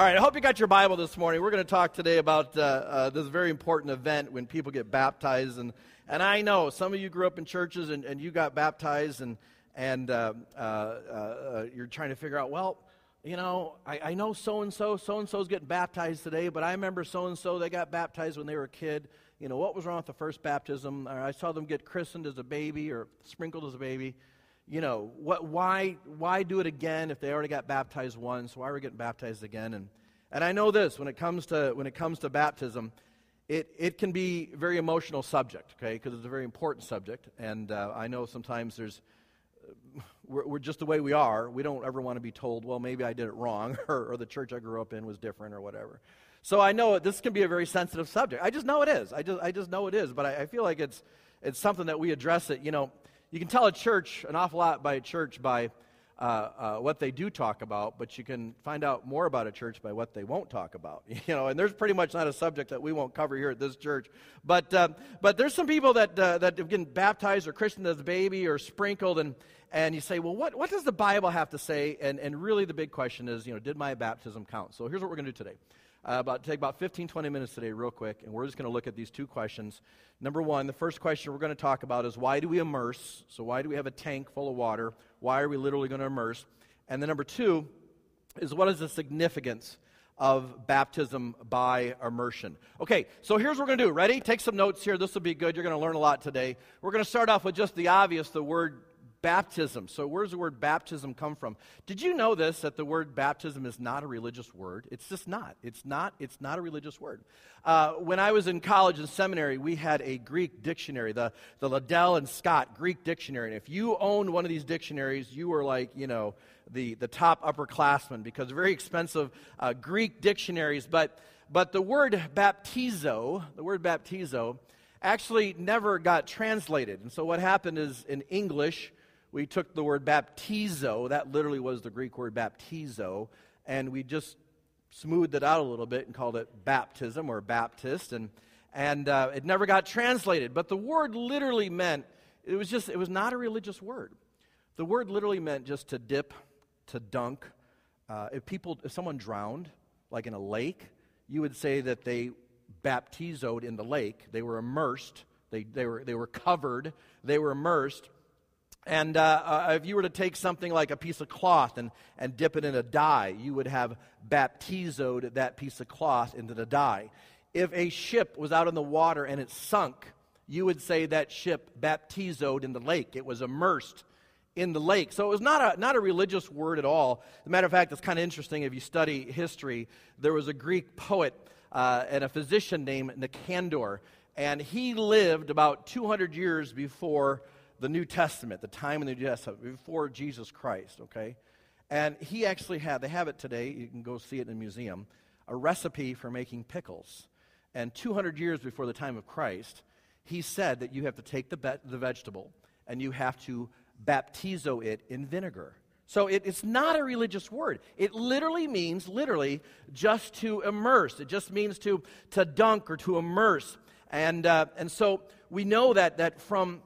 All right, I hope you got your Bible this morning. We're going to talk today about uh, uh, this very important event when people get baptized. And, and I know some of you grew up in churches and, and you got baptized, and, and uh, uh, uh you're trying to figure out, well, you know, I, I know so and so, so and so's getting baptized today, but I remember so and so, they got baptized when they were a kid. You know, what was wrong with the first baptism? I saw them get christened as a baby or sprinkled as a baby you know, what, why, why do it again if they already got baptized once? Why are we getting baptized again? And, and I know this when it comes to, when it comes to baptism, it, it can be a very emotional subject, okay, because it's a very important subject. And uh, I know sometimes there's, uh, we're, we're, just the way we are. We don't ever want to be told, well, maybe I did it wrong, or, or the church I grew up in was different, or whatever. So I know this can be a very sensitive subject. I just know it is. I just, I just know it is. But I, I feel like it's, it's something that we address it, you know you can tell a church an awful lot by a church by uh, uh, what they do talk about, but you can find out more about a church by what they won't talk about. You know, and there's pretty much not a subject that we won't cover here at this church. But uh, but there's some people that uh, that have been baptized or christened as a baby or sprinkled, and and you say, well, what what does the Bible have to say? And and really, the big question is, you know, did my baptism count? So here's what we're going to do today. Uh, about take about 15 20 minutes today real quick and we're just going to look at these two questions number one the first question we're going to talk about is why do we immerse so why do we have a tank full of water why are we literally going to immerse and then number two is what is the significance of baptism by immersion. Okay, so here's what we're going to do. Ready? Take some notes here. This will be good. You're going to learn a lot today. We're going to start off with just the obvious the word baptism. So, where does the word baptism come from? Did you know this that the word baptism is not a religious word? It's just not. It's not. It's not a religious word. Uh, when I was in college and seminary, we had a Greek dictionary, the the Liddell and Scott Greek dictionary. And if you owned one of these dictionaries, you were like, you know, the the top upperclassman because very expensive uh, Greek dictionaries. But but the word baptizo, the word baptizo actually never got translated. And so what happened is in English, we took the word baptizo, that literally was the Greek word baptizo, and we just smoothed it out a little bit and called it baptism or Baptist, and, and uh, it never got translated. But the word literally meant, it was just, it was not a religious word. The word literally meant just to dip, to dunk. Uh, if people, if someone drowned, like in a lake, you would say that they baptizoed in the lake. They were immersed. They, they, were, they were covered. They were immersed. And uh, uh, if you were to take something like a piece of cloth and, and dip it in a dye, you would have baptizoed that piece of cloth into the dye. If a ship was out in the water and it sunk, you would say that ship baptizoed in the lake. It was immersed in the lake. So it was not a, not a religious word at all. As a matter of fact, it's kind of interesting if you study history. There was a Greek poet uh, and a physician named Nicander, and he lived about 200 years before the New Testament, the time in the New Testament, before Jesus Christ, okay? And he actually had, they have it today, you can go see it in a museum, a recipe for making pickles. And 200 years before the time of Christ, he said that you have to take the, be- the vegetable and you have to baptizo it in vinegar. So it, it's not a religious word. It literally means, literally, just to immerse. It just means to, to dunk or to immerse. And, uh, and so we know that, that from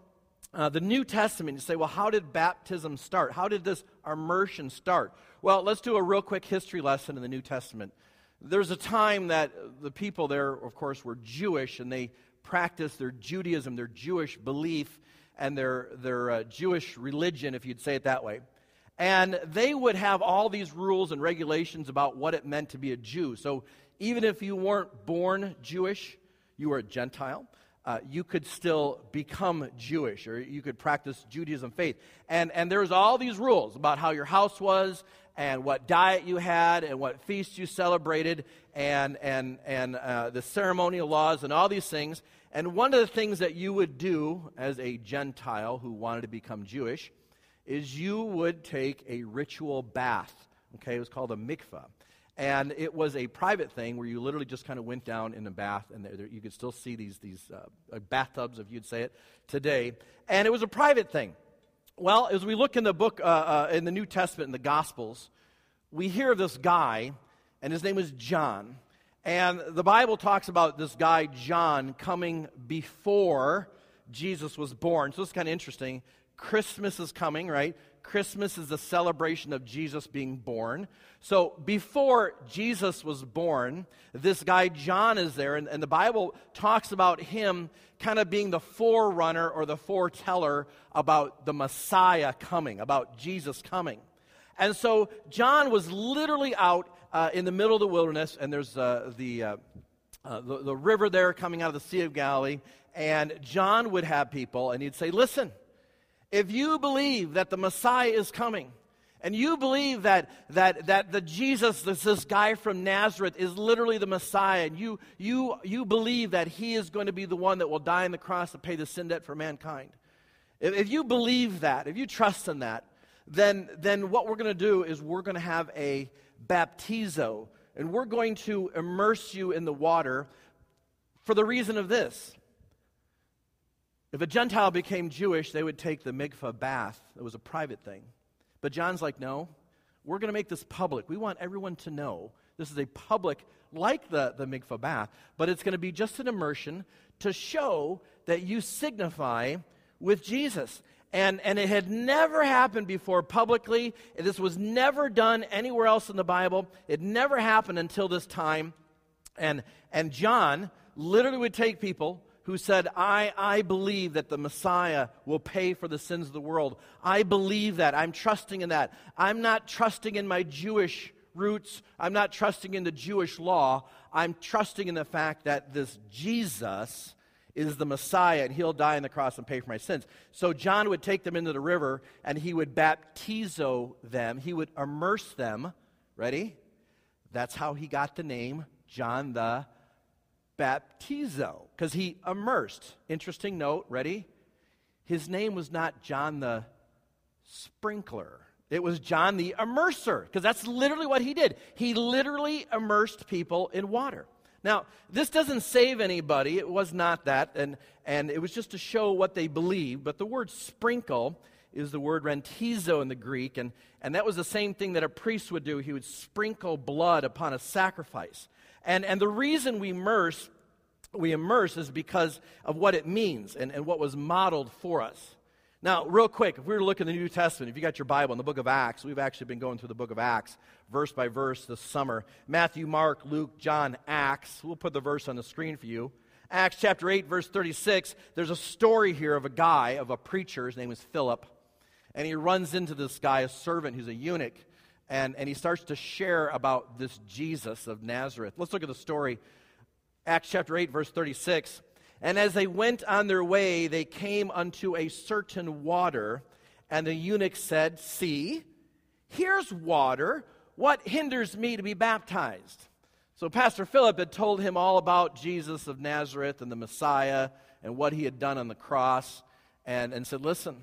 uh, the New Testament, you say, well, how did baptism start? How did this immersion start? Well, let's do a real quick history lesson in the New Testament. There's a time that the people there, of course, were Jewish and they practiced their Judaism, their Jewish belief, and their, their uh, Jewish religion, if you'd say it that way. And they would have all these rules and regulations about what it meant to be a Jew. So even if you weren't born Jewish, you were a Gentile uh, you could still become Jewish or you could practice Judaism faith. And, and there's all these rules about how your house was and what diet you had and what feasts you celebrated and, and, and uh, the ceremonial laws and all these things. And one of the things that you would do as a Gentile who wanted to become Jewish is you would take a ritual bath. Okay, it was called a mikvah. And it was a private thing where you literally just kind of went down in a bath, and there, there, you could still see these, these uh, bathtubs, if you'd say it, today. And it was a private thing. Well, as we look in the book, uh, uh, in the New Testament, in the Gospels, we hear of this guy, and his name is John. And the Bible talks about this guy, John, coming before Jesus was born. So it's kind of interesting. Christmas is coming, right? Christmas is a celebration of Jesus being born. So before Jesus was born, this guy John is there, and, and, the Bible talks about him kind of being the forerunner or the foreteller about the Messiah coming, about Jesus coming. And so John was literally out uh, in the middle of the wilderness, and there's uh, the, uh, uh the, the river there coming out of the Sea of Galilee, and John would have people, and he'd say, Listen, if you believe that the Messiah is coming, and you believe that, that, that the Jesus, this, this guy from Nazareth, is literally the Messiah, and you, you, you believe that he is going to be the one that will die on the cross to pay the sin debt for mankind, if, if you believe that, if you trust in that, then, then what we're going to do is we're going to have a baptizo, and we're going to immerse you in the water for the reason of this if a Gentile became Jewish, they would take the mikvah bath. It was a private thing. But John's like, no, we're going to make this public. We want everyone to know this is a public, like the, the mikvah bath, but it's going to be just an immersion to show that you signify with Jesus. And, and it had never happened before publicly. This was never done anywhere else in the Bible. It never happened until this time. And, and John literally would take people who said, I, I believe that the Messiah will pay for the sins of the world. I believe that. I'm trusting in that. I'm not trusting in my Jewish roots. I'm not trusting in the Jewish law. I'm trusting in the fact that this Jesus is the Messiah and he'll die on the cross and pay for my sins. So John would take them into the river and he would baptizo them. He would immerse them. Ready? That's how he got the name John the baptizo, because he immersed. Interesting note, ready? His name was not John the sprinkler. It was John the immerser, because that's literally what he did. He literally immersed people in water. Now, this doesn't save anybody. It was not that, and, and it was just to show what they believed. But the word sprinkle is the word rentizo in the Greek, and, and that was the same thing that a priest would do. He would sprinkle blood upon a sacrifice. And, and the reason we immerse, we immerse is because of what it means and, and what was modeled for us. Now, real quick, if we were to look in the New Testament, if you got your Bible in the book of Acts, we've actually been going through the book of Acts verse by verse this summer. Matthew, Mark, Luke, John, Acts. We'll put the verse on the screen for you. Acts chapter 8, verse 36, there's a story here of a guy, of a preacher. His name is Philip. And he runs into this guy, a servant who's a eunuch and, and he starts to share about this Jesus of Nazareth. Let's look at the story. Acts chapter 8, verse 36. And as they went on their way, they came unto a certain water, and the eunuch said, See, here's water. What hinders me to be baptized? So Pastor Philip had told him all about Jesus of Nazareth and the Messiah and what he had done on the cross, and, and said, Listen,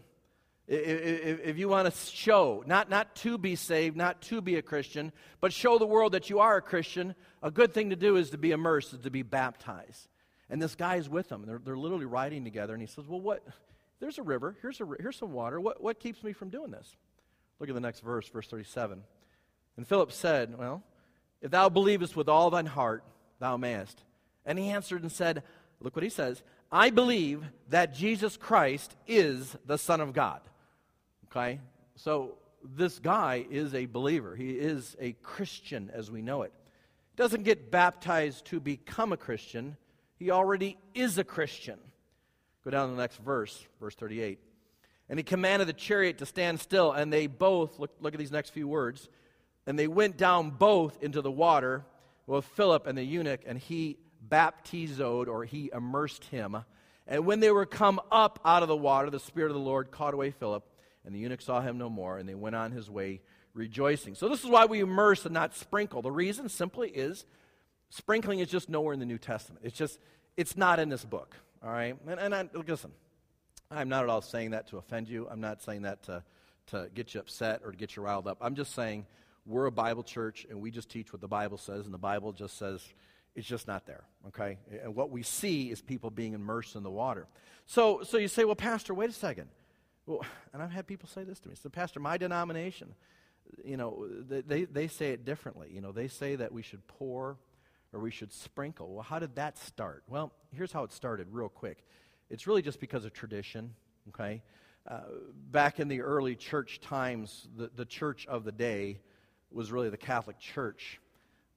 if, you want to show, not, not to be saved, not to be a Christian, but show the world that you are a Christian, a good thing to do is to be immersed, is to be baptized. And this guy is with them. They're, they're literally riding together. And he says, Well, what? There's a river. Here's, a, here's some water. What, what keeps me from doing this? Look at the next verse, verse 37. And Philip said, Well, if thou believest with all thine heart, thou mayest. And he answered and said, Look what he says I believe that Jesus Christ is the Son of God. Okay? So this guy is a believer. He is a Christian as we know it. Doesn't get baptized to become a Christian. He already is a Christian. Go down to the next verse, verse 38. And he commanded the chariot to stand still, and they both, look, look at these next few words, and they went down both into the water with Philip and the eunuch, and he baptizoed, or he immersed him. And when they were come up out of the water, the Spirit of the Lord caught away Philip, and the eunuch saw him no more, and they went on his way rejoicing. So, this is why we immerse and not sprinkle. The reason simply is sprinkling is just nowhere in the New Testament. It's just, it's not in this book. All right? And, and I, listen, I'm not at all saying that to offend you. I'm not saying that to, to get you upset or to get you riled up. I'm just saying we're a Bible church and we just teach what the Bible says, and the Bible just says it's just not there, okay? And what we see is people being immersed in the water. So, so you say, well, Pastor, wait a second. Well, and I've had people say this to me. So, Pastor, my denomination, you know, they, they say it differently. You know, they say that we should pour or we should sprinkle. Well, how did that start? Well, here's how it started, real quick. It's really just because of tradition, okay? Uh, back in the early church times, the, the church of the day was really the Catholic Church.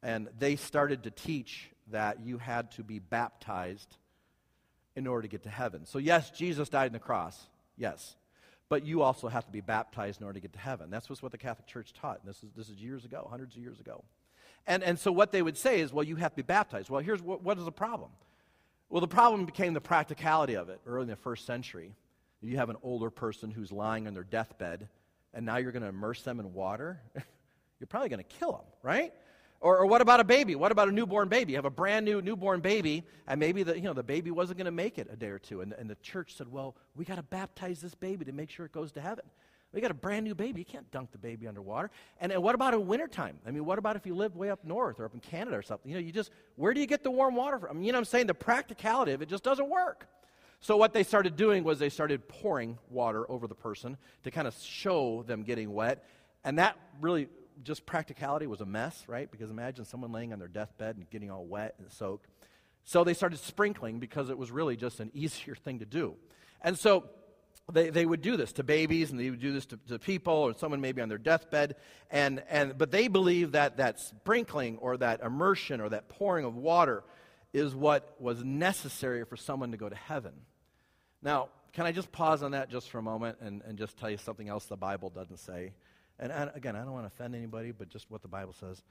And they started to teach that you had to be baptized in order to get to heaven. So, yes, Jesus died on the cross, yes. But you also have to be baptized in order to get to heaven. That's what the Catholic Church taught. And this is, this is years ago, hundreds of years ago. And, and so what they would say is, well, you have to be baptized. Well, here's what, what is the problem? Well, the problem became the practicality of it early in the first century. You have an older person who's lying on their deathbed, and now you're going to immerse them in water. you're probably going to kill them, right? Or, or, what about a baby? What about a newborn baby? You have a brand new newborn baby, and maybe the, you know, the baby wasn't going to make it a day or two. And, and the church said, well, we got to baptize this baby to make sure it goes to heaven. We got a brand new baby. You can't dunk the baby underwater. And, and what about in wintertime? I mean, what about if you live way up north or up in Canada or something? You know, you just, where do you get the warm water from? I mean, you know what I'm saying? The practicality of it just doesn't work. So what they started doing was they started pouring water over the person to kind of show them getting wet. And that really just practicality was a mess, right? Because imagine someone laying on their deathbed and getting all wet and soaked. So they started sprinkling because it was really just an easier thing to do. And so they, they would do this to babies and they would do this to, to people or someone maybe on their deathbed. And, and, but they believe that that sprinkling or that immersion or that pouring of water is what was necessary for someone to go to heaven. Now, can I just pause on that just for a moment and, and just tell you something else the Bible doesn't say? And I, again, I don't want to offend anybody, but just what the Bible says.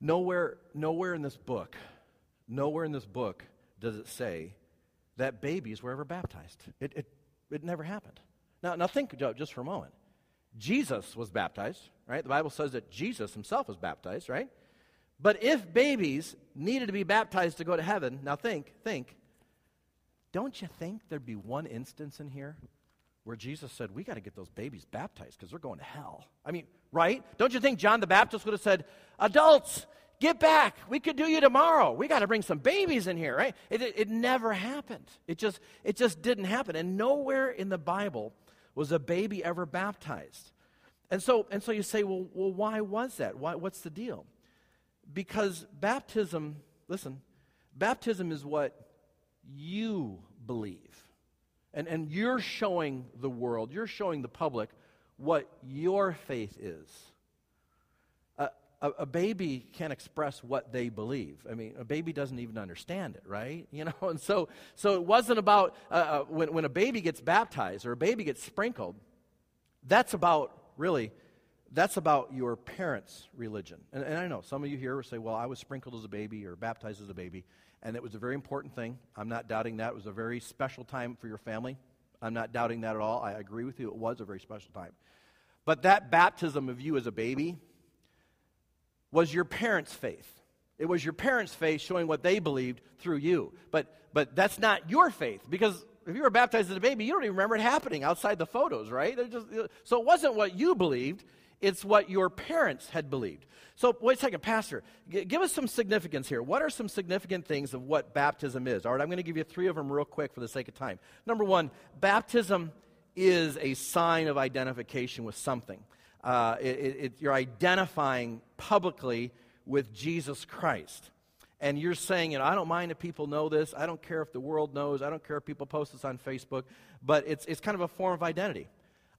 Nowhere, nowhere in this book, nowhere in this book does it say that babies were ever baptized. It, it, it never happened. Now, now think just for a moment. Jesus was baptized, right? The Bible says that Jesus himself was baptized, right? But if babies needed to be baptized to go to heaven, now think, think, don't you think there'd be one instance in here where Jesus said, We got to get those babies baptized because they're going to hell. I mean, right? Don't you think John the Baptist would have said, Adults, get back. We could do you tomorrow. We got to bring some babies in here, right? It, it, never happened. It just, it just didn't happen. And nowhere in the Bible was a baby ever baptized. And so, and so you say, well, well why was that? Why, what's the deal? Because baptism, listen, baptism is what you believe. And, and you're showing the world, you're showing the public what your faith is. A, a, a, baby can't express what they believe. I mean, a baby doesn't even understand it, right? You know, and so, so it wasn't about uh, uh, when, when a baby gets baptized or a baby gets sprinkled, that's about really that's about your parents' religion. And, and, I know some of you here will say, well, I was sprinkled as a baby or baptized as a baby and it was a very important thing. I'm not doubting that. It was a very special time for your family. I'm not doubting that at all. I agree with you. It was a very special time. But that baptism of you as a baby was your parents' faith. It was your parents' faith showing what they believed through you. But, but that's not your faith because if you were baptized as a baby, you don't even remember it happening outside the photos, right? Just, so it wasn't what you believed, it's what your parents had believed. So, wait a second, Pastor, g- give us some significance here. What are some significant things of what baptism is? All right, I'm going to give you three of them real quick for the sake of time. Number one, baptism is a sign of identification with something. Uh, it, it, you're identifying publicly with Jesus Christ. And you're saying, you know, I don't mind if people know this. I don't care if the world knows. I don't care if people post this on Facebook. But it's, it's kind of a form of identity.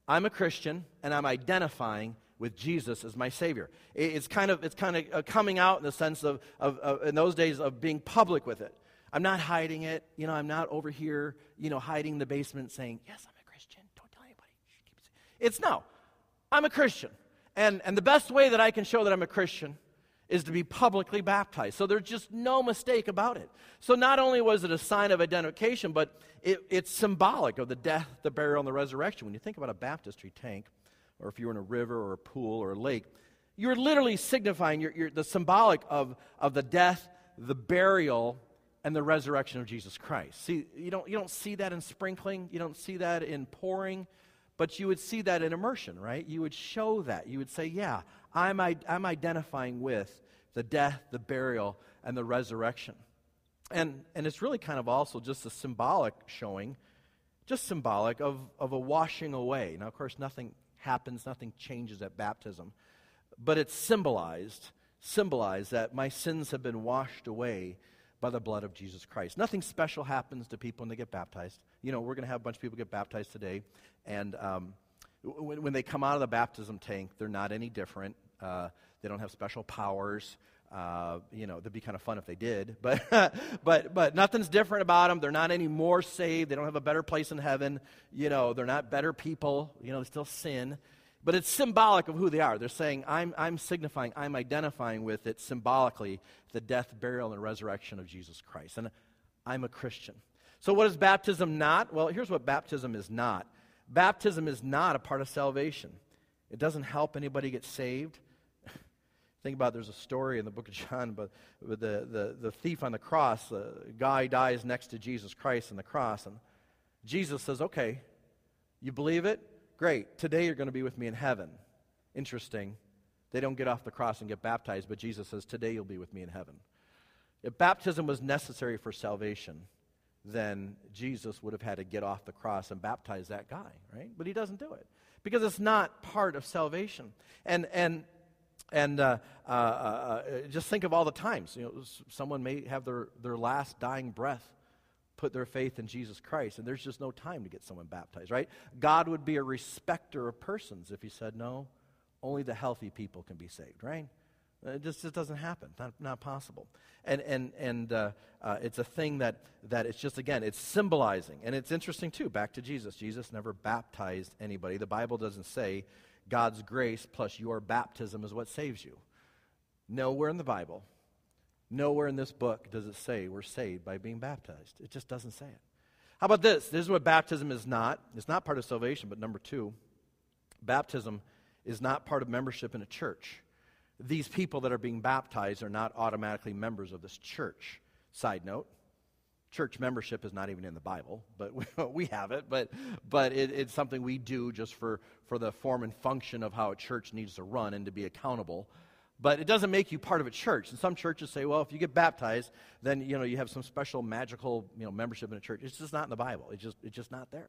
I'm a Christian, and I'm identifying with Jesus as my Savior. It's kind of, it's kind of uh, coming out in the sense of, of, of, in those days, of being public with it. I'm not hiding it. You know, I'm not over here, you know, hiding in the basement saying, yes, I'm a Christian. Don't tell anybody. It's no. I'm a Christian. And, and the best way that I can show that I'm a Christian is to be publicly baptized. So there's just no mistake about it. So not only was it a sign of identification, but it, it's symbolic of the death, the burial, and the resurrection. When you think about a baptistry tank, or if you're in a river or a pool or a lake, you're literally signifying you're, you're the symbolic of, of the death, the burial, and the resurrection of Jesus Christ. See, you don't, you don't see that in sprinkling, you don't see that in pouring, But you would see that in immersion, right? You would show that. You would say, yeah, I'm, I'm identifying with the death, the burial, and the resurrection. And, and it's really kind of also just a symbolic showing, just symbolic of, of a washing away. Now, of course, nothing happens, nothing changes at baptism, but it's symbolized, symbolized that my sins have been washed away by the blood of Jesus Christ. Nothing special happens to people when they get baptized. You know, we're going to have a bunch of people get baptized today, and um, when, when, they come out of the baptism tank, they're not any different. Uh, they don't have special powers. Uh, you know, that'd be kind of fun if they did, but, but, but nothing's different about them. They're not any more saved. They don't have a better place in heaven. You know, they're not better people. You know, they still sin. But it's symbolic of who they are. They're saying, I'm, I'm signifying, I'm identifying with it symbolically the death, burial, and resurrection of Jesus Christ. And I'm a Christian. So, what is baptism not? Well, here's what baptism is not baptism is not a part of salvation, it doesn't help anybody get saved. Think about there's a story in the book of John but the, the, the thief on the cross. The guy dies next to Jesus Christ on the cross, and Jesus says, Okay, you believe it? Great. Today you're going to be with me in heaven. Interesting. They don't get off the cross and get baptized, but Jesus says, Today you'll be with me in heaven. If baptism was necessary for salvation, then Jesus would have had to get off the cross and baptize that guy, right? But he doesn't do it because it's not part of salvation. And, and, and uh, uh, uh, just think of all the times. You know, someone may have their, their last dying breath put their faith in Jesus Christ, and there's just no time to get someone baptized, right? God would be a respecter of persons if he said, no, only the healthy people can be saved, right? It just, just doesn't happen. Not, not possible. And, and, and uh, uh, it's a thing that, that it's just, again, it's symbolizing. And it's interesting, too, back to Jesus. Jesus never baptized anybody. The Bible doesn't say God's grace plus your baptism is what saves you. Nowhere in the Bible Nowhere in this book does it say we're saved by being baptized. It just doesn't say it. How about this? This is what baptism is not. It's not part of salvation, but number two, baptism is not part of membership in a church. These people that are being baptized are not automatically members of this church. Side note, church membership is not even in the Bible, but we, have it. But, but it, it's something we do just for, for the form and function of how a church needs to run and to be accountable but it doesn't make you part of a church. And some churches say, well, if you get baptized, then you know you have some special magical you know membership in a church. It's just not in the Bible. It's just it's just not there.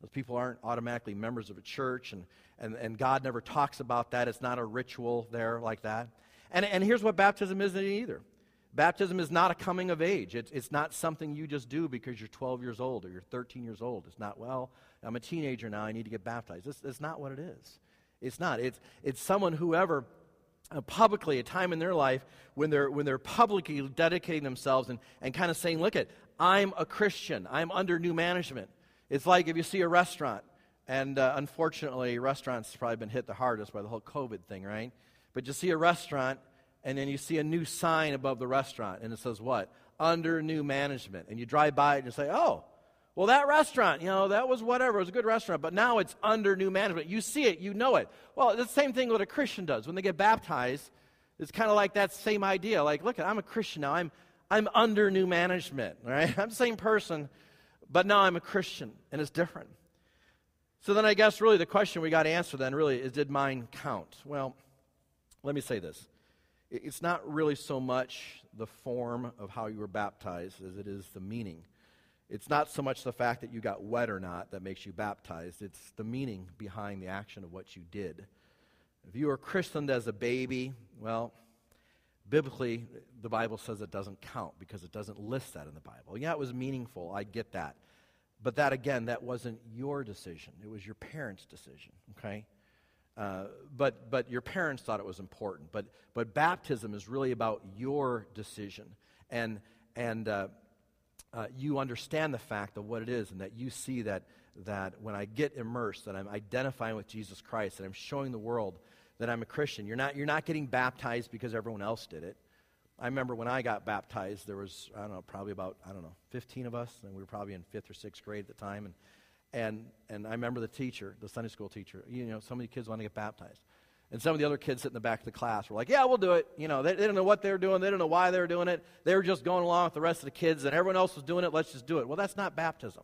Those people aren't automatically members of a church, and, and, and God never talks about that. It's not a ritual there like that. And, and here's what baptism isn't either. Baptism is not a coming of age. It's, it's not something you just do because you're 12 years old or you're 13 years old. It's not, well, I'm a teenager now, I need to get baptized. It's not what it is. It's not. It's, it's someone, whoever uh, publicly, a time in their life when they're, when they're publicly dedicating themselves and, and kind of saying, look at, I'm a Christian. I'm under new management. It's like if you see a restaurant, and uh, unfortunately, restaurants have probably been hit the hardest by the whole COVID thing, right? But you see a restaurant, and then you see a new sign above the restaurant, and it says what? Under new management. And you drive by it and you say, oh, well, that restaurant, you know, that was whatever. It was a good restaurant, but now it's under new management. You see it, you know it. Well, the same thing what a Christian does. When they get baptized, it's kind of like that same idea. Like, look, I'm a Christian now. I'm, I'm under new management, right? I'm the same person, but now I'm a Christian, and it's different. So then I guess really the question we got to answer then really is did mine count? Well, let me say this. It's not really so much the form of how you were baptized as it is the meaning. It's not so much the fact that you got wet or not that makes you baptized, it's the meaning behind the action of what you did. If you were christened as a baby, well, biblically, the Bible says it doesn't count because it doesn't list that in the Bible. Yeah, it was meaningful. I get that. But that, again, that wasn't your decision. It was your parents' decision, okay? Uh, but, but your parents thought it was important. But, but baptism is really about your decision. And, and uh, uh, you understand the fact of what it is and that you see that, that when I get immersed, that I'm identifying with Jesus Christ, and I'm showing the world that I'm a Christian. You're not, you're not getting baptized because everyone else did it. I remember when I got baptized, there was, I don't know, probably about, I don't know, 15 of us, and we were probably in fifth or sixth grade at the time. And, and, and I remember the teacher, the Sunday school teacher, you know, some of the kids want to get baptized. And some of the other kids sitting in the back of the class were like, yeah, we'll do it. You know, they, they didn't know what they were doing. They didn't know why they were doing it. They were just going along with the rest of the kids, and everyone else was doing it. Let's just do it. Well, that's not baptism.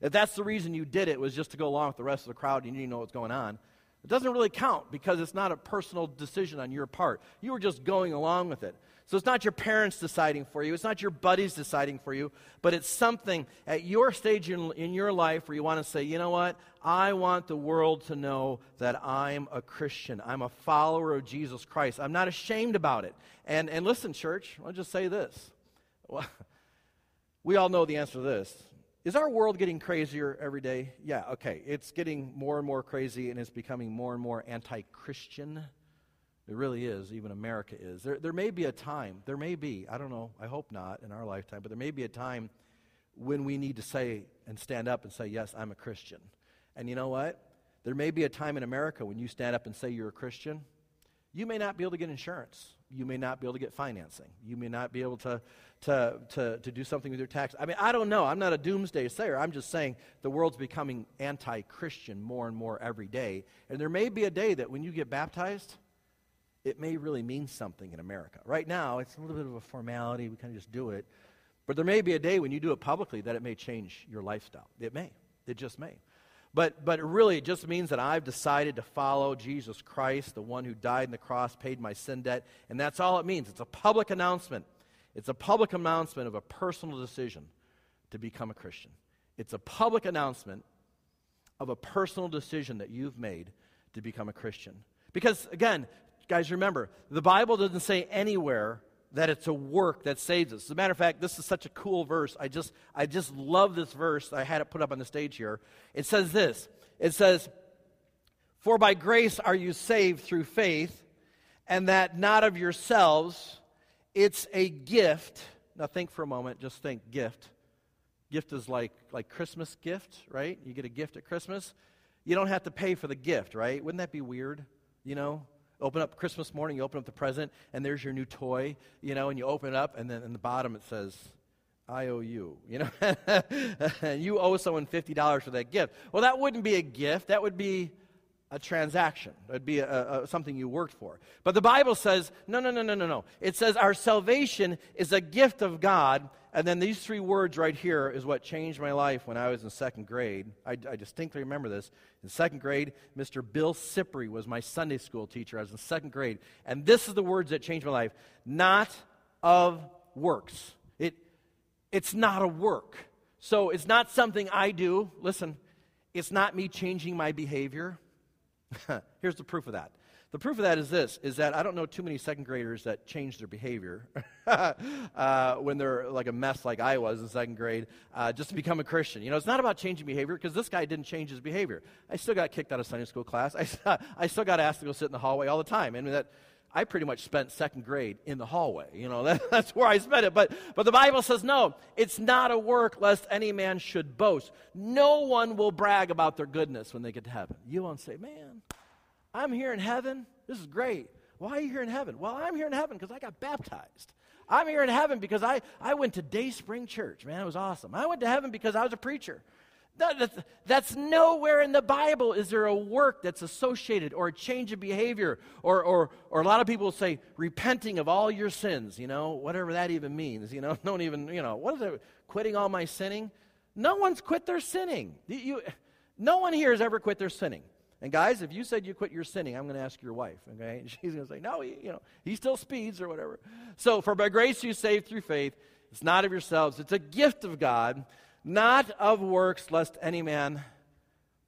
If that's the reason you did it, was just to go along with the rest of the crowd and you didn't know what's going on, it doesn't really count because it's not a personal decision on your part. You were just going along with it. So it's not your parents deciding for you, it's not your buddies deciding for you, but it's something at your stage in, in your life where you want to say, you know what? I want the world to know that I'm a Christian. I'm a follower of Jesus Christ. I'm not ashamed about it. And, and listen, church, I'll just say this. Well, we all know the answer to this. Is our world getting crazier every day? Yeah, okay. It's getting more and more crazy and it's becoming more and more anti Christian. It really is. Even America is. There, there may be a time, there may be, I don't know, I hope not in our lifetime, but there may be a time when we need to say and stand up and say, Yes, I'm a Christian. And you know what? There may be a time in America when you stand up and say you're a Christian. You may not be able to get insurance. You may not be able to get financing. You may not be able to, to, to, to do something with your tax. I mean, I don't know. I'm not a doomsday sayer. I'm just saying the world's becoming anti Christian more and more every day. And there may be a day that when you get baptized, it may really mean something in America. Right now, it's a little bit of a formality. We kind of just do it. But there may be a day when you do it publicly that it may change your lifestyle. It may. It just may. But, but really, it just means that I've decided to follow Jesus Christ, the one who died on the cross, paid my sin debt. And that's all it means. It's a public announcement. It's a public announcement of a personal decision to become a Christian. It's a public announcement of a personal decision that you've made to become a Christian. Because, again, Guys, remember, the Bible doesn't say anywhere that it's a work that saves us. As a matter of fact, this is such a cool verse. I just, I just love this verse. I had it put up on the stage here. It says this It says, For by grace are you saved through faith, and that not of yourselves, it's a gift. Now think for a moment, just think gift. Gift is like, like Christmas gift, right? You get a gift at Christmas. You don't have to pay for the gift, right? Wouldn't that be weird? You know, Open up Christmas morning, you open up the present, and there's your new toy, you know, and you open it up, and then in the bottom it says, I owe you, you know, and you owe someone $50 for that gift. Well, that wouldn't be a gift, that would be a transaction. It'd be a, a, something you worked for. But the Bible says, no, no, no, no, no, no. It says our salvation is a gift of God. And then these three words right here is what changed my life when I was in second grade. I, I distinctly remember this. In second grade, Mr. Bill Sipri was my Sunday school teacher. I was in second grade. And this is the words that changed my life not of works. It, it's not a work. So it's not something I do. Listen, it's not me changing my behavior. Here's the proof of that. The proof of that is this: is that I don't know too many second graders that change their behavior uh, when they're like a mess, like I was in second grade, uh, just to become a Christian. You know, it's not about changing behavior because this guy didn't change his behavior. I still got kicked out of Sunday school class. I, I still got asked to go sit in the hallway all the time, and that I pretty much spent second grade in the hallway. You know, that, that's where I spent it. But, but the Bible says, no, it's not a work lest any man should boast. No one will brag about their goodness when they get to heaven. You won't say, man, I'm here in heaven. This is great. Why are you here in heaven? Well, I'm here in heaven because I got baptized. I'm here in heaven because I, I went to Dayspring Church. Man, it was awesome. I went to heaven because I was a preacher. That's, that's nowhere in the Bible is there a work that's associated or a change of behavior or, or, or a lot of people say repenting of all your sins, you know, whatever that even means, you know, don't even, you know, what is it, quitting all my sinning? No one's quit their sinning. You, no one here has ever quit their sinning. And guys, if you said you quit your sinning, I'm going to ask your wife, okay? And she's going to say, no, he, you know, he still speeds or whatever. So, for by grace you saved through faith. It's not of yourselves. It's a gift of God not of works, lest any man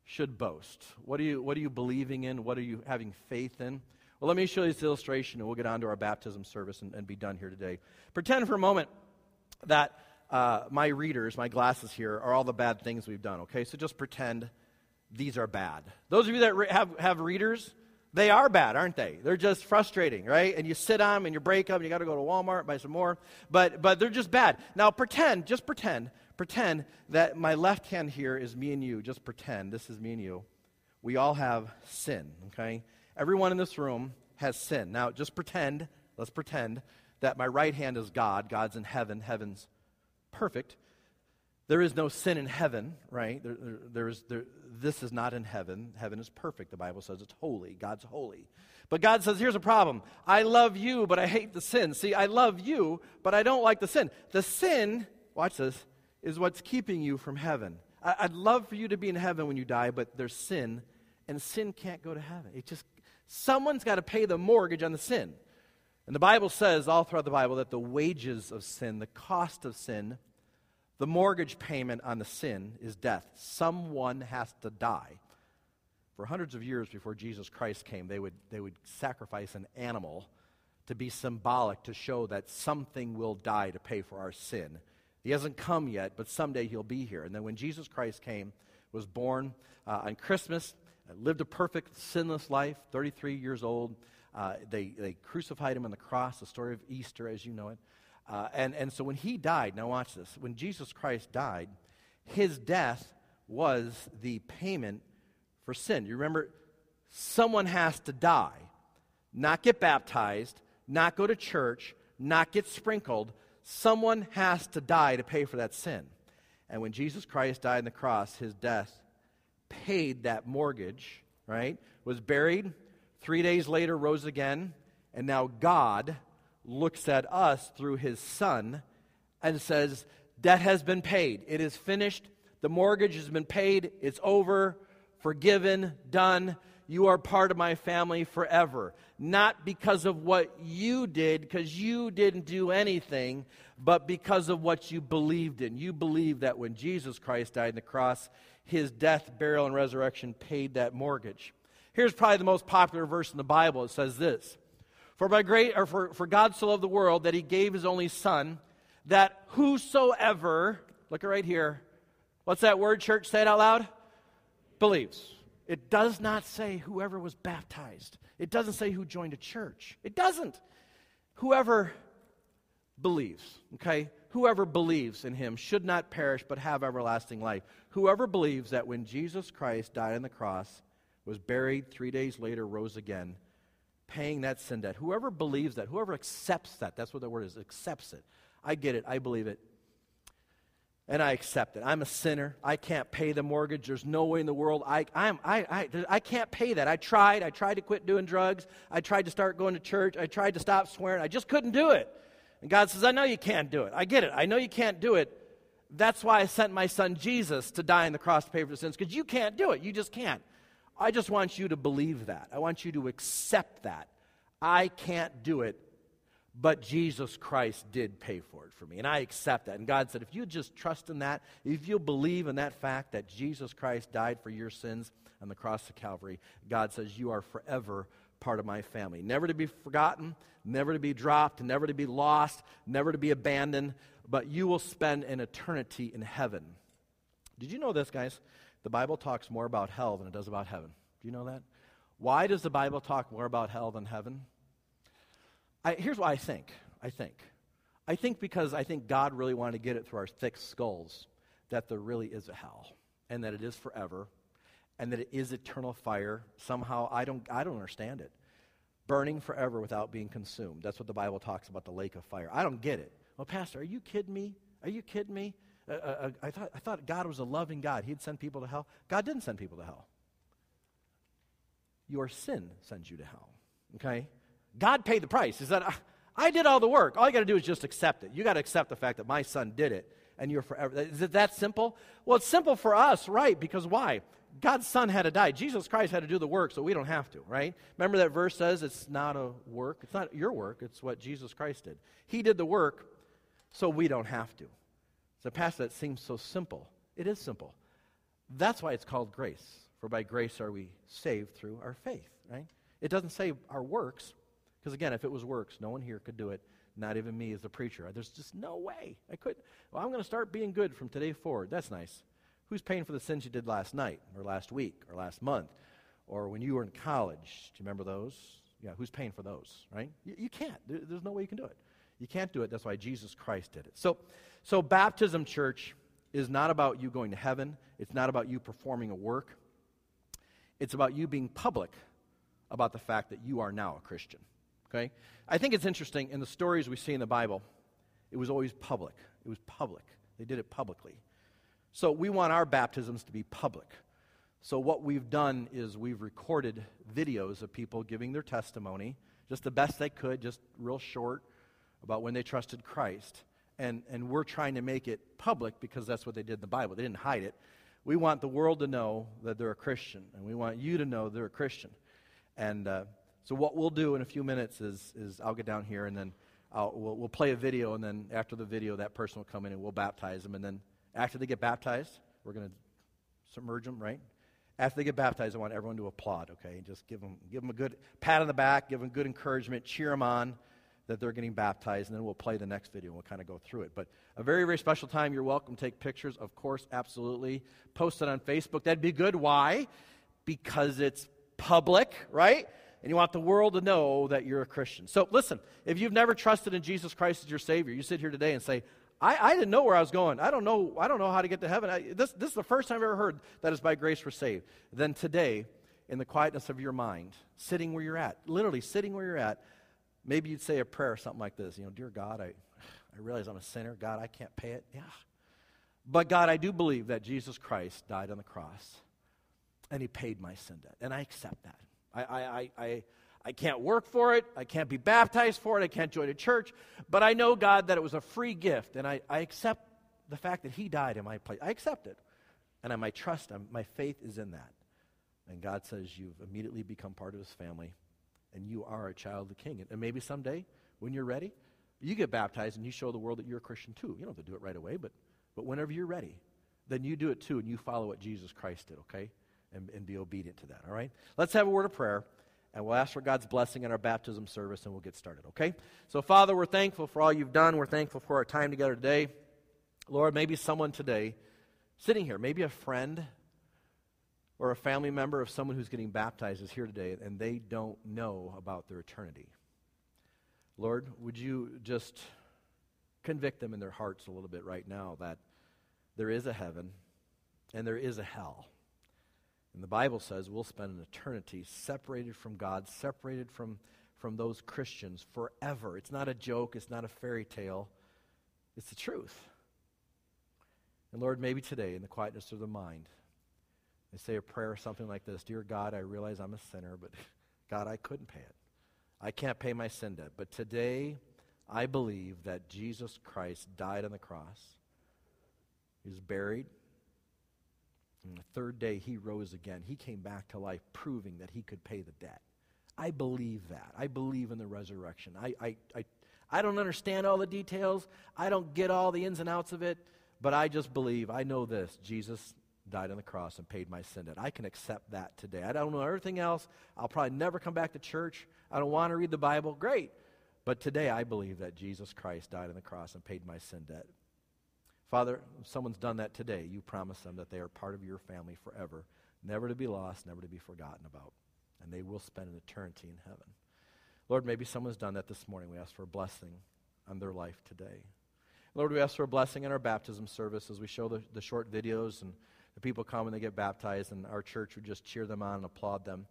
should boast. What are you, what are you believing in? What are you having faith in? Well, let me show you this illustration, and we'll get on to our baptism service and, and be done here today. Pretend for a moment that uh, my readers, my glasses here, are all the bad things we've done, okay? So just pretend these are bad. Those of you that re- have, have readers, they are bad, aren't they? They're just frustrating, right? And you sit on them and you break them, and you got to go to Walmart buy some more. But, but they're just bad. Now pretend, just pretend pretend that my left hand here is me and you. Just pretend this is me and you. We all have sin, okay? Everyone in this room has sin. Now, just pretend, let's pretend that my right hand is God. God's in heaven. Heaven's perfect. There is no sin in heaven, right? There, there, there is, there, this is not in heaven. Heaven is perfect. The Bible says it's holy. God's holy. But God says, here's a problem. I love you, but I hate the sin. See, I love you, but I don't like the sin. The sin, watch this, is what's keeping you from heaven. I'd love for you to be in heaven when you die, but there's sin, and sin can't go to heaven. It just, someone's got to pay the mortgage on the sin. And the Bible says, all throughout the Bible, that the wages of sin, the cost of sin, the mortgage payment on the sin is death. Someone has to die. For hundreds of years before Jesus Christ came, they would, they would sacrifice an animal to be symbolic to show that something will die to pay for our sin. He hasn't come yet, but someday he'll be here. And then when Jesus Christ came, was born uh, on Christmas, uh, lived a perfect, sinless life, 33 years old. Uh, they, they crucified him on the cross, the story of Easter as you know it. Uh, and, and so when he died, now watch this, when Jesus Christ died, his death was the payment for sin. You remember, someone has to die, not get baptized, not go to church, not get sprinkled. Someone has to die to pay for that sin. And when Jesus Christ died on the cross, his death paid that mortgage, right? Was buried, three days later rose again, and now God looks at us through his son and says, Debt has been paid. It is finished. The mortgage has been paid. It's over, forgiven, done. You are part of my family forever. Not because of what you did, because you didn't do anything, but because of what you believed in. You believed that when Jesus Christ died on the cross, his death, burial, and resurrection paid that mortgage. Here's probably the most popular verse in the Bible. It says this for by great or for, for God so loved the world that he gave his only son, that whosoever, look right here, what's that word, church? Say it out loud. Believes. It does not say whoever was baptized. It doesn't say who joined a church. It doesn't. Whoever believes, okay? Whoever believes in him should not perish but have everlasting life. Whoever believes that when Jesus Christ died on the cross, was buried, three days later rose again, paying that sin debt. Whoever believes that, whoever accepts that, that's what the word is, accepts it. I get it, I believe it. And I accept it. I'm a sinner. I can't pay the mortgage. There's no way in the world. I, I'm, I, I, I can't pay that. I tried. I tried to quit doing drugs. I tried to start going to church. I tried to stop swearing. I just couldn't do it. And God says, I know you can't do it. I get it. I know you can't do it. That's why I sent my son Jesus to die on the cross to pay for the sins, because you can't do it. You just can't. I just want you to believe that. I want you to accept that. I can't do it, but Jesus Christ did pay for it for me. And I accept that. And God said, if you just trust in that, if you believe in that fact that Jesus Christ died for your sins on the cross of Calvary, God says, you are forever part of my family. Never to be forgotten, never to be dropped, never to be lost, never to be abandoned, but you will spend an eternity in heaven. Did you know this, guys? The Bible talks more about hell than it does about heaven. Do you know that? Why does the Bible talk more about hell than heaven? I, here's what I think. I think. I think because I think God really wanted to get it through our thick skulls that there really is a hell and that it is forever and that it is eternal fire. Somehow, I don't, I don't understand it. Burning forever without being consumed. That's what the Bible talks about the lake of fire. I don't get it. Well, Pastor, are you kidding me? Are you kidding me? Uh, uh, I, thought, I thought God was a loving God. He'd send people to hell. God didn't send people to hell. Your sin sends you to hell. Okay? God paid the price. Is that I did all the work. All you got to do is just accept it. You got to accept the fact that my son did it and you're forever. Is it that simple? Well, it's simple for us, right? Because why? God's son had to die. Jesus Christ had to do the work, so we don't have to, right? Remember that verse says it's not a work. It's not your work, it's what Jesus Christ did. He did the work, so we don't have to. So, Pastor, that seems so simple. It is simple. That's why it's called grace. For by grace are we saved through our faith, right? It doesn't say our works, because again, if it was works, no one here could do it, not even me as a preacher. There's just no way. I couldn't. Well, I'm going to start being good from today forward. That's nice. Who's paying for the sins you did last night, or last week, or last month, or when you were in college? Do you remember those? Yeah, who's paying for those, right? You, you can't. There, there's no way you can do it. You can't do it. That's why Jesus Christ did it. So, so baptism, church, is not about you going to heaven. It's not about you performing a work. It's about you being public about the fact that you are now a Christian. Okay? I think it's interesting in the stories we see in the Bible, it was always public. It was public. They did it publicly. So we want our baptisms to be public. So what we've done is we've recorded videos of people giving their testimony, just the best they could, just real short, about when they trusted Christ. And, and we're trying to make it public because that's what they did in the Bible. They didn't hide it. we want the world to know that they're a Christian, and we want you to know they're a Christian. And uh, so, what we'll do in a few minutes is, is I'll get down here and then I'll, we'll, we'll play a video, and then after the video, that person will come in and we'll baptize them. And then after they get baptized, we're going to submerge them, right? After they get baptized, I want everyone to applaud, okay? Just give them, give them a good pat on the back, give them good encouragement, cheer them on that they're getting baptized, and then we'll play the next video and we'll kind of go through it. But a very, very special time. You're welcome to take pictures, of course, absolutely. Post it on Facebook. That'd be good. Why? Because it's public, right? And you want the world to know that you're a Christian. So listen, if you've never trusted in Jesus Christ as your Savior, you sit here today and say, I, I didn't know where I was going. I don't know, I don't know how to get to heaven. I, this, this is the first time I've ever heard that is by grace we're saved. Then today, in the quietness of your mind, sitting where you're at, literally sitting where you're at, Maybe you'd say a prayer, or something like this. You know, dear God, I, I realize I'm a sinner. God, I can't pay it. Yeah. But God, I do believe that Jesus Christ died on the cross and he paid my sin debt. And I accept that. I, I, I, I, can't work for it. I can't be baptized for it. I can't join a church. But I know, God, that it was a free gift. And I, I accept the fact that he died in my place. I accept it. And I might trust him. My faith is in that. And God says, You've immediately become part of his family and you are a child of the king. And maybe someday, when you're ready, you get baptized and you show the world that you're a Christian too. You don't have to do it right away, but, but whenever you're ready, then you do it too and you follow what Jesus Christ did, okay? And, and be obedient to that, all right? Let's have a word of prayer and we'll ask for God's blessing in our baptism service and we'll get started, okay? So, Father, we're thankful for all you've done. We're thankful for our time together today. Lord, maybe someone today sitting here, maybe a friend, or a family member of someone who's getting baptized is here today and they don't know about their eternity. Lord, would you just convict them in their hearts a little bit right now that there is a heaven and there is a hell. And the Bible says we'll spend an eternity separated from God, separated from, from those Christians forever. It's not a joke, it's not a fairy tale, it's the truth. And Lord, maybe today, in the quietness of the mind, they say a prayer or something like this Dear God, I realize I'm a sinner, but God, I couldn't pay it. I can't pay my sin debt. But today, I believe that Jesus Christ died on the cross. He was buried. And the third day, he rose again. He came back to life, proving that he could pay the debt. I believe that. I believe in the resurrection. I, I, I, I don't understand all the details, I don't get all the ins and outs of it, but I just believe. I know this Jesus died on the cross and paid my sin debt. I can accept that today. I don't know everything else. I'll probably never come back to church. I don't want to read the Bible. Great. But today I believe that Jesus Christ died on the cross and paid my sin debt. Father, someone's done that today, you promise them that they are part of your family forever, never to be lost, never to be forgotten about. And they will spend an eternity in heaven. Lord, maybe someone's done that this morning. We ask for a blessing on their life today. Lord, we ask for a blessing in our baptism service as we show the, the short videos and the people come and they get baptized, and our church would just cheer them on and applaud them.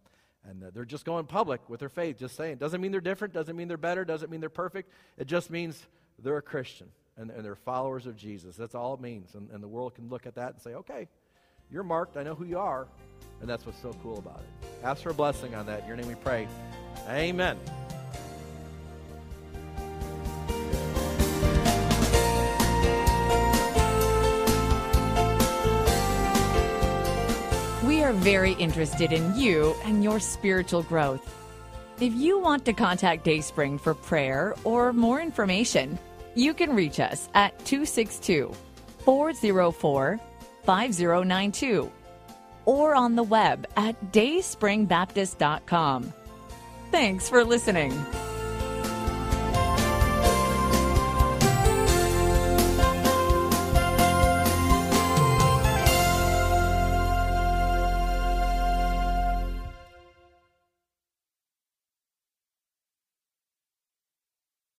And uh, they're just going public with their faith, just saying. Doesn't mean they're different, doesn't mean they're better, doesn't mean they're perfect. It just means they're a Christian and, and they're followers of Jesus. That's all it means. And, and the world can look at that and say, okay, you're marked, I know who you are. And that's what's so cool about it. Ask for a blessing on that. In your name we pray. Amen. Are very interested in you and your spiritual growth. If you want to contact Dayspring for prayer or more information, you can reach us at 262 404 5092 or on the web at dayspringbaptist.com. Thanks for listening.